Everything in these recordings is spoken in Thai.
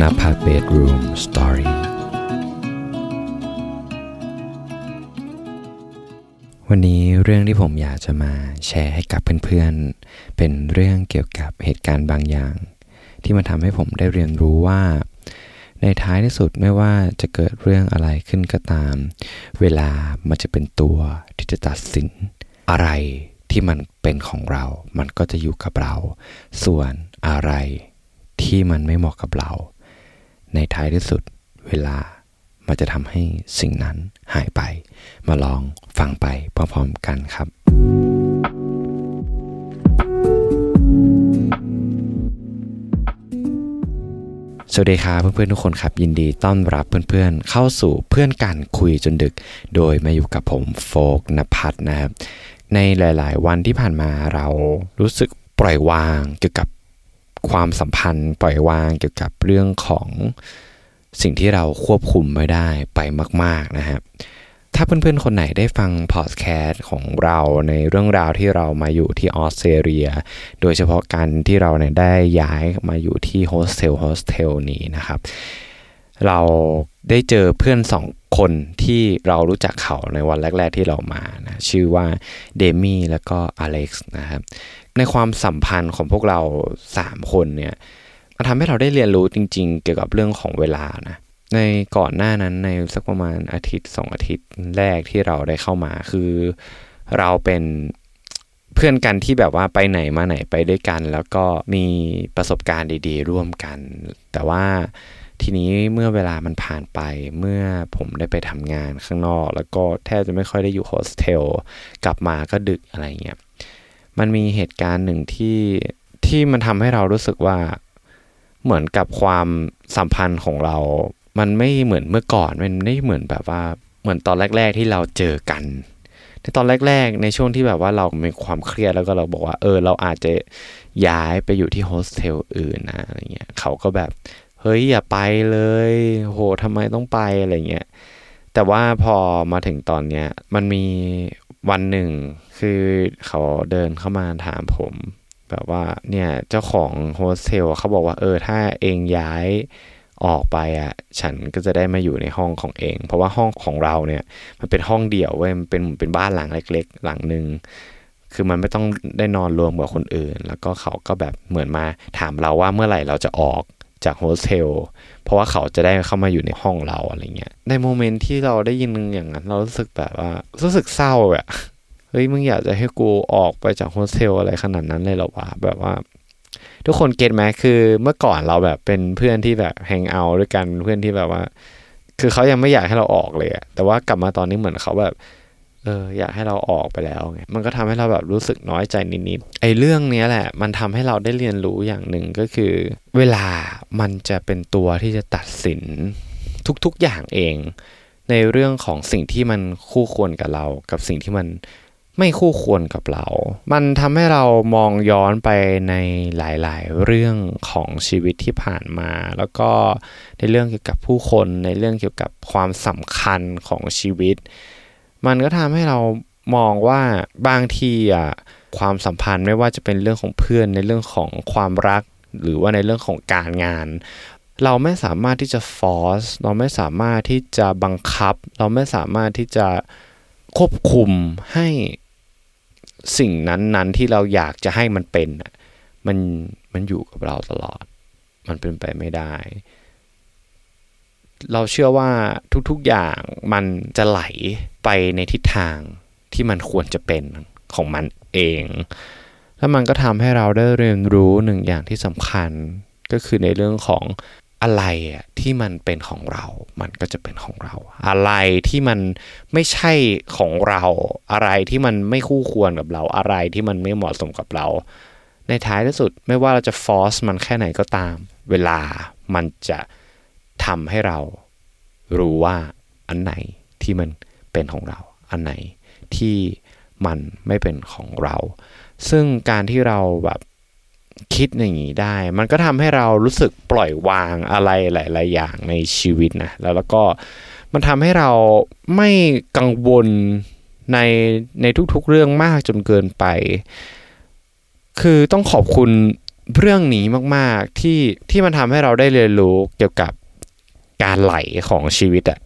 นภาเบดรูมสตอรี่วันนี้เรื่องที่ผมอยากจะมาแชร์ให้กับเพื่อนๆ เป็นเรื่องเกี่ยวกับเหตุการณ์บางอย่าง ที่มาทำให้ผมได้เรียนรู้ว่า ในท้ายที่สุดไม่ว่าจะเกิดเรื่องอะไรขึ้นก็ตาม เวลามันจะเป็นตัวที่จะตัดสิน อะไรที่มันเป็นของเรา มันก็จะอยู่กับเรา ส่วนอะไรที่มันไม่เหมาะกับเรา ในท้ายที่สุดเวลามันจะทำให้สิ่งนั้นหายไป มาลองฟังไปพร้อมๆกันครับ สวัสดีครับเพื่อนๆทุกคนครับ ยินดีต้อนรับเพื่อนๆ เข้าสู่เพื่อนกันคุยจนดึก โดยมาอยู่กับผมโฟกนภัทรนะครับ ในหลายๆ วันที่ผ่านมาเรารู้สึกปล่อยวางเกี่ยวกับ ความสัมพันธ์ปล่อยวางเกี่ยวกับเรื่องของสิ่งที่เราควบคุมไม่ได้ไปมาก ๆ นะครับถ้าเพื่อนๆ คนไหนได้ฟังพอดแคสต์ของเราในเรื่องราวที่เรามาอยู่ที่ออสเตรเลีย โดยเฉพาะการที่เราเนี่ยได้ย้ายมาอยู่ที่ hostel hostel นี้นะครับ เราได้เจอเพื่อนสองคนที่เรารู้จักเขาในวันแรก ๆที่เรามานะชื่อว่าเดมี่แล้วก็อเล็กซ์นะครับในความสัมพันธ์ของพวกเรา 3 คนเนี่ยมันทำให้เราได้เรียนรู้จริง ๆ เกี่ยวกับเรื่องของเวลานะในก่อนหน้านั้นในสักประมาณอาทิตย์สองอาทิตย์แรกที่เราได้เข้ามาคือเราเป็นเพื่อนกันที่แบบว่าไปไหนมาไหนไปด้วยกัน แล้วก็มีประสบการณ์ดี ๆ ร่วมกัน แต่ว่า ทีนี้เมื่อเวลามันผ่านไปเมื่อผมได้ไปทำงานข้างนอก แล้วก็แทบจะไม่ค่อยได้อยู่โฮสเทลกลับมาก็ดึกอะไรเงี้ยมันมีเหตุการณ์หนึ่งที่ที่มันทำให้เรารู้สึกว่าเหมือนกับความสัมพันธ์ของเรา มันไม่เหมือนเมื่อก่อน มันไม่เหมือนแบบว่าเหมือนตอนแรก ๆที่เราเจอกัน ในตอนแรก ๆ ในช่วงที่แบบว่าเรามีความเครียดแล้วก็เราบอกว่า เออ เราอาจจะย้ายไปอยู่ที่โฮสเทลอื่นนะอะไรเงี้ยเขาก็แบบ เฮ้ยอย่าไปเลย โหทำไมต้องไปอะไรเงี้ยแต่ว่าพอมาถึงตอนเนี้ยมันมีวันหนึ่งคือเขาเดินเข้ามาถามผม แบบว่าเนี่ยเจ้าของโฮสเทลเขาบอกว่าเออถ้าเอ็งย้ายออกไปอะฉันก็จะได้มาอยู่ในห้องของเอ็ง เพราะว่าห้องของเราเนี่ยมันเป็นห้องเดี่ยวเว้ยมันเป็นเป็นบ้านหลังเล็ก ๆ หลังหนึ่งคือมันไม่ต้องได้นอนรวมกับคนอื่น แล้วก็เขาก็แบบเหมือนมาถามเราว่าเมื่อไหร่เราจะออก จากโฮสเทลเพราะว่าเขาจะได้เข้ามาอยู่ในห้องเราอะไรเงี้ยใน moment ที่เราได้ยินอย่างนั้น เรารู้สึกแบบว่ารู้สึกเศร้าอะเฮ้ยมึงอยากจะให้กูออกไปจากโฮสเทลอะไรขนาดนั้นเลยหรอวะแบบว่า ทุกคน get ไหมคือเมื่อก่อนเราแบบเป็นเพื่อนที่แบบ hang out ด้วยกันเพื่อนที่แบบว่า คือเขายังไม่อยากให้เราออกเลยอะแต่ว่ากลับมาตอนนี้เหมือนเขาแบบ เอออยากให้เราออกไปแล้วไงมันก็ทำให้เราแบบรู้สึกน้อยใจนิดๆไอ้เรื่องนี้แหละ มันทำให้เราได้เรียนรู้อย่างหนึ่งก็คือ เวลามันจะเป็นตัวที่จะตัดสินทุกๆอย่างเอง ในเรื่องของสิ่งที่มันคู่ควรกับเรา กับสิ่งที่มันไม่คู่ควรกับเรา มันทำให้เรามองย้อนไปในหลาย ๆ เรื่องของชีวิตที่ผ่านมา แล้วก็ในเรื่องเกี่ยวกับผู้คน ในเรื่องเกี่ยวกับความสำคัญของชีวิต มันก็ทำให้เรามองว่าบางทีอะความสัมพันธ์ไม่ว่าจะเป็นเรื่องของเพื่อนในเรื่องของความรัก หรือว่าในเรื่องของการงาน เราไม่สามารถที่จะฟอร์สเราไม่สามารถที่จะบังคับ เราไม่สามารถที่จะควบคุมให้สิ่งนั้นๆที่เราอยากจะให้มันเป็นมันมันอยู่กับเราตลอด มันเป็นไปไม่ได้ เราเชื่อว่าทุกๆอย่างมันจะไหลไปในทิศทางที่มันควรจะเป็นของมันเอง แล้วมันก็ทำให้เราได้เรียนรู้หนึ่งอย่างที่สำคัญก็คือในเรื่องของอะไรที่มันเป็นของเรา มันก็จะเป็นของเรา อะไรที่มันไม่ใช่ของเรา อะไรที่มันไม่คู่ควรกับเรา อะไรที่มันไม่เหมาะสมกับเรา ในท้ายที่สุดไม่ว่าเราจะฟอสมันแค่ไหนก็ตาม เวลามันจะ ทำให้เรารู้ว่าอันไหนที่มันเป็นของเรา อันไหนที่มันไม่เป็นของเรา ซึ่งการที่เราแบบคิดอย่างนี้ได้ มันก็ทำให้เรารู้สึกปล่อยวางอะไรหลาย ๆ อย่างในชีวิตนะ แล้วแล้วก็มันทำให้เราไม่กังวลในในทุกๆเรื่องมากจนเกินไป คือต้องขอบคุณเรื่องนี้มาก ๆ ที่ที่มันทำให้เราได้เรียนรู้เกี่ยวกับ การไหลของชีวิตอะ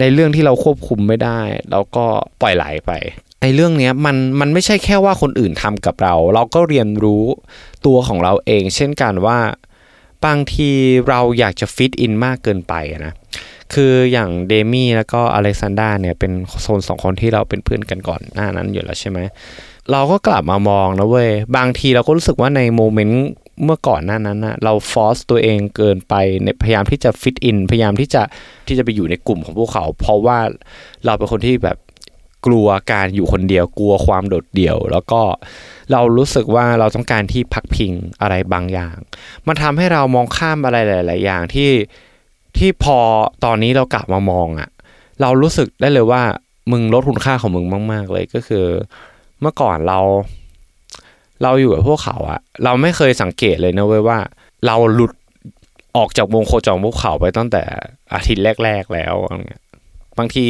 ในเรื่องที่เราควบคุมไม่ได้เราก็ปล่อยไหลไปไอ้เรื่องเนี้ยมันมันไม่ใช่แค่ว่าคนอื่นทำกับเรา เราก็เรียนรู้ตัวของเราเอง เช่นกันว่าบางทีเราอยากจะฟิตอินมากเกินไปนะคืออย่างเดมี่แล้วก็อเล็กซานดราเนี่ยเป็นโซนสองคนที่เราเป็นเพื่อนกันก่อนหน้านั้นอยู่แล้วใช่ไหมเราก็กลับมามองนะเว้ยบางทีเราก็รู้สึกว่าในโมเมนต์ เมื่อก่อนหน้านั้นนะเราฟอสตัวเองเกินไปในพยายามที่จะฟิตอินพยายามที่จะที่จะไปอยู่ในกลุ่มของพวกเขา เพราะว่าเราเป็นคนที่แบบกลัวการอยู่คนเดียวกลัวความโดดเดี่ยว แล้วก็เรารู้สึกว่าเราต้องการที่พักพิงอะไรบางอย่าง มันทำให้เรามองข้ามอะไรหลาย ๆ อย่างที่ที่พอตอนนี้เรากลับมามองอะ่ะ เรารู้สึกได้เลยว่ามึงลดคุณค่าของมึงมาก ๆ เลยก็คือ เมื่อก่อนเรา เราอยู่กับพวกเขาอะเราไม่เคยสังเกตเลยนะเว้ยว่า เราหลุดออกจากวงโคจรพวกเขาไปตั้งแต่อาทิตย์แรก ๆ แล้วอะไรเงี้ยบางที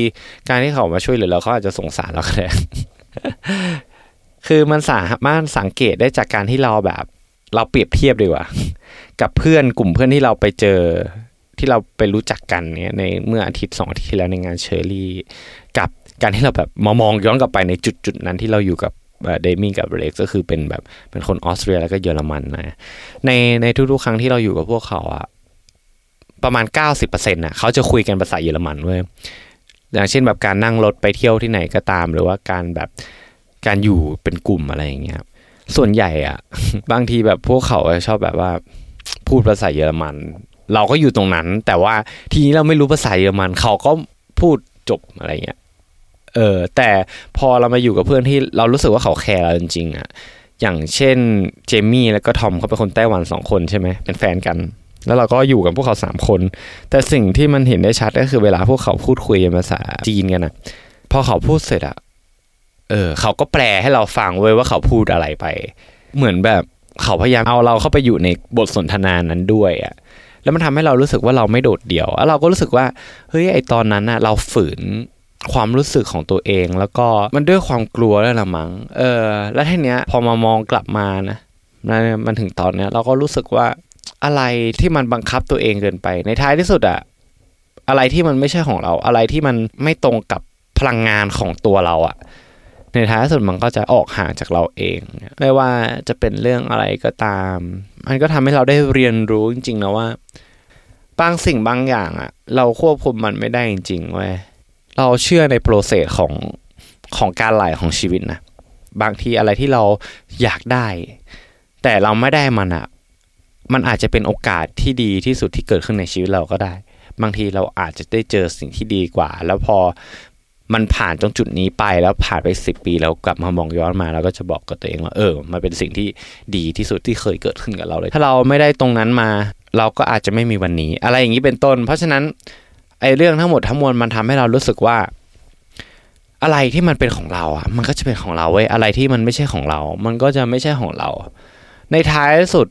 การที่เขามาช่วยเหลือเราเขาอาจจะสงสารเราก็ได้คือมันสามารถสังเกตได้จากการที่เราแบบ เราเปรียบเทียบดีกว่า กับเพื่อนกลุ่มเพื่อนที่เราไปเจอที่เราไปรู้จักกันเนี่ยในเมื่ออาทิตย์สองอาทิตย์ที่แล้วในงานเชอร์รี่ กับการที่เราแบบมามองย้อนกลับไปในจุดจุดนั้นที่เราอยู่กับ เดมี่กับเล็กก็คือเป็นแบบเป็นคนออสเตรียแล้วก็เยอรมันนะในในทุกๆ ครั้งที่เราอยู่กับพวกเขาอะประมาณ 90%น่ะเขาจะคุยกันภาษาเยอรมันเว้ยอย่างเช่นแบบการนั่งรถไปเที่ยวที่ไหนก็ตาม หรือว่าการแบบการอยู่เป็นกลุ่มอะไรอย่างเงี้ยส่วนใหญ่อะบางทีแบบพวกเขาชอบแบบว่าพูดภาษาเยอรมัน เราก็อยู่ตรงนั้น แต่ว่าทีนี้เราไม่รู้ภาษาเยอรมัน เขาก็พูดจบอะไรเงี้ย เออแต่พอเรามาอยู่กับเพื่อนที่เรารู้สึกว่าเขาแคร์เราจริงๆอะอย่างเช่นเจมี่แล้วก็ทอมเขาเป็นคนไต้หวันสองคนใช่ไหมเป็นแฟนกัน แล้วเราก็อยู่กับพวกเขาสามคน แต่สิ่งที่มันเห็นได้ชัดก็คือเวลาพวกเขาพูดคุยภาษาจีนกันอะพอเขาพูดเสร็จอะเออเขาก็แปลให้เราฟังเว้ยว่าเขาพูดอะไรไป เหมือนแบบเขาพยายามเอาเราเข้าไปอยู่ในบทสนทนานั้นด้วยอะแล้วมันทำให้เรารู้สึกว่าเราไม่โดดเดี่ยวแล้วเราก็รู้สึกว่าเฮ้ยไอตอนนั้นอะเราฝืน ความรู้สึกของตัวเอง แล้วก็มันด้วยความกลัวแล้วละมั้งเออ แล้วทีเนี้ยพอมามองกลับมานะมันถึงตอนเนี้ยเราก็รู้สึกว่าอะไรที่มันบังคับตัวเองเกินไป ในท้ายที่สุดอะอะไรที่มันไม่ใช่ของเรา อะไรที่มันไม่ตรงกับพลังงานของตัวเราอะในท้ายสุดมันก็จะออกห่างจากเราเอง ไม่ว่าจะเป็นเรื่องอะไรก็ตาม มันก็ทำให้เราได้เรียนรู้จริงๆนะว่า บางสิ่งบางอย่างอะเราควบคุมมันไม่ได้จริงๆเว้ย เราเชื่อในโปรเซสของของการไหลของชีวิตนะบางทีอะไรที่เราอยากได้ แต่เราไม่ได้มันอะมันอาจจะเป็นโอกาสที่ดีที่สุดที่เกิดขึ้นในชีวิตเราก็ได้ บางทีเราอาจจะได้เจอสิ่งที่ดีกว่า แล้วพอมันผ่านตรงจุดนี้ไปแล้วผ่านไปสิบปีแล้วกลับมามองย้อนมาเราก็จะบอกกับตัวเองว่าเออ มันเป็นสิ่งที่ดีที่สุดที่เคยเกิดขึ้นกับเราเลย ถ้าเราไม่ได้ตรงนั้นมา เราก็อาจจะไม่มีวันนี้ อะไรอย่างนี้เป็นต้น เพราะฉะนั้น ไอ้เรื่องทั้งหมดทั้งมวลมันทำให้เรารู้สึกว่า อะไรที่มันเป็นของเราอะ มันก็จะเป็นของเราเว้ยอะไรที่มันไม่ใช่ของเรา มันก็จะไม่ใช่ของเรา ในท้ายสุด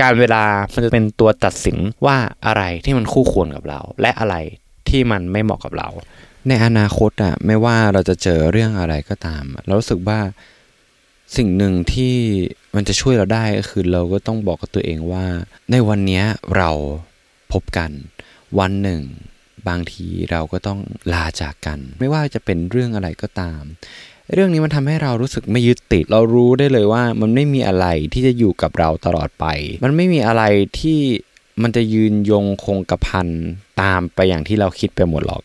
การเวลามันจะเป็นตัวตัดสินว่าอะไรที่มันคู่ควรกับเรา และอะไรที่มันไม่เหมาะกับเรา ในอนาคตอะไม่ว่าเราจะเจอเรื่องอะไรก็ตาม เรารู้สึกว่าสิ่งหนึ่งที่มันจะช่วยเราได้ก็คือเราก็ต้องบอกกับตัวเองว่า ในวันนี้เราพบกัน วันหนึ่ง บางทีเราก็ต้องลาจากกัน ไม่ว่าจะเป็นเรื่องอะไรก็ตาม เรื่องนี้มันทำให้เรารู้สึกไม่ยึดติด เรารู้ได้เลยว่ามันไม่มีอะไรที่จะอยู่กับเราตลอดไป มันไม่มีอะไรที่มันจะยืนยงคงกระพันตามไปอย่างที่เราคิดไปหมดหรอก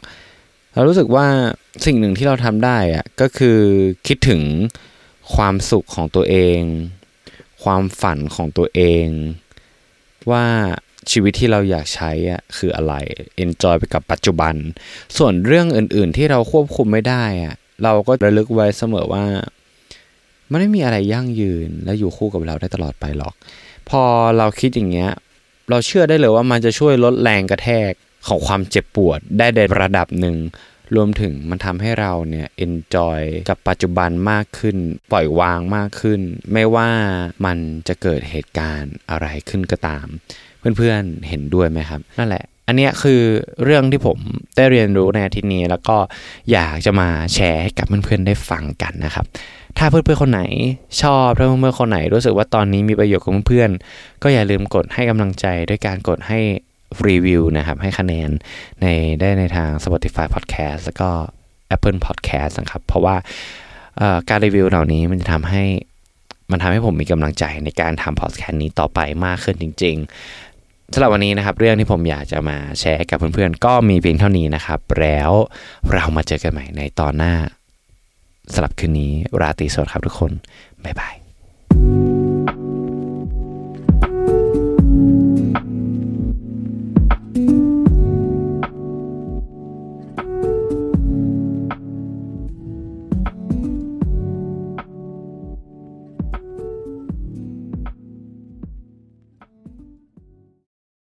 เรารู้สึกว่าสิ่งหนึ่งที่เราทำได้อะก็คือคิดถึงความสุขของตัวเอง ความฝันของตัวเอง ว่า ชีวิตที่เราอยากใช้อะคืออะไร enjoy ไปกับปัจจุบัน ส่วนเรื่องอื่น ๆ ที่เราควบคุมไม่ได้อะเราก็ระลึกไว้เสมอว่า มันไม่มีอะไรยั่งยืนและอยู่คู่กับเราได้ตลอดไปหรอก พอเราคิดอย่างเงี้ย เราเชื่อได้เลยว่ามันจะช่วยลดแรงกระแทกของความเจ็บปวดได้ในระดับหนึ่ง รวมถึงมันทำให้เราเนี่ยเอนจอยกับปัจจุบันมากขึ้น ปล่อยวางมากขึ้น ไม่ว่ามันจะเกิดเหตุการณ์อะไรขึ้นก็ตาม เพื่อนๆเห็นด้วยไหมครับ นั่นแหละอันนี้คือเรื่องที่ผมได้เรียนรู้ในอาทิตย์นี้ แล้วก็อยากจะมาแชร์ให้กับเพื่อนๆได้ฟังกันนะครับ ถ้าเพื่อนๆคนไหนชอบถ้าเพื่อนๆคนไหนรู้สึกว่าตอนนี้มีประโยชน์กับเพื่อนๆก็อย่าลืมกดให้กำลังใจด้วยการกดให้ รีวิวนะครับ ให้คะแนนในได้ในทาง Spotify Podcast แล้วก็ Apple Podcast นะครับ เพราะว่าการรีวิวเหล่านี้มันจะทำให้มันทำให้ผมมีกำลังใจในการทำพอดแคสต์นี้ต่อไปมากขึ้นจริงๆสำหรับวันนี้นะครับ เรื่องที่ผมอยากจะมาแชร์กับเพื่อนๆ ก็มีเพียงเท่านี้นะครับ แล้วเรามาเจอกันใหม่ในตอนหน้าสำหรับคืนนี้ราตรีสวัสดิ์ครับทุกคน บ๊ายบาย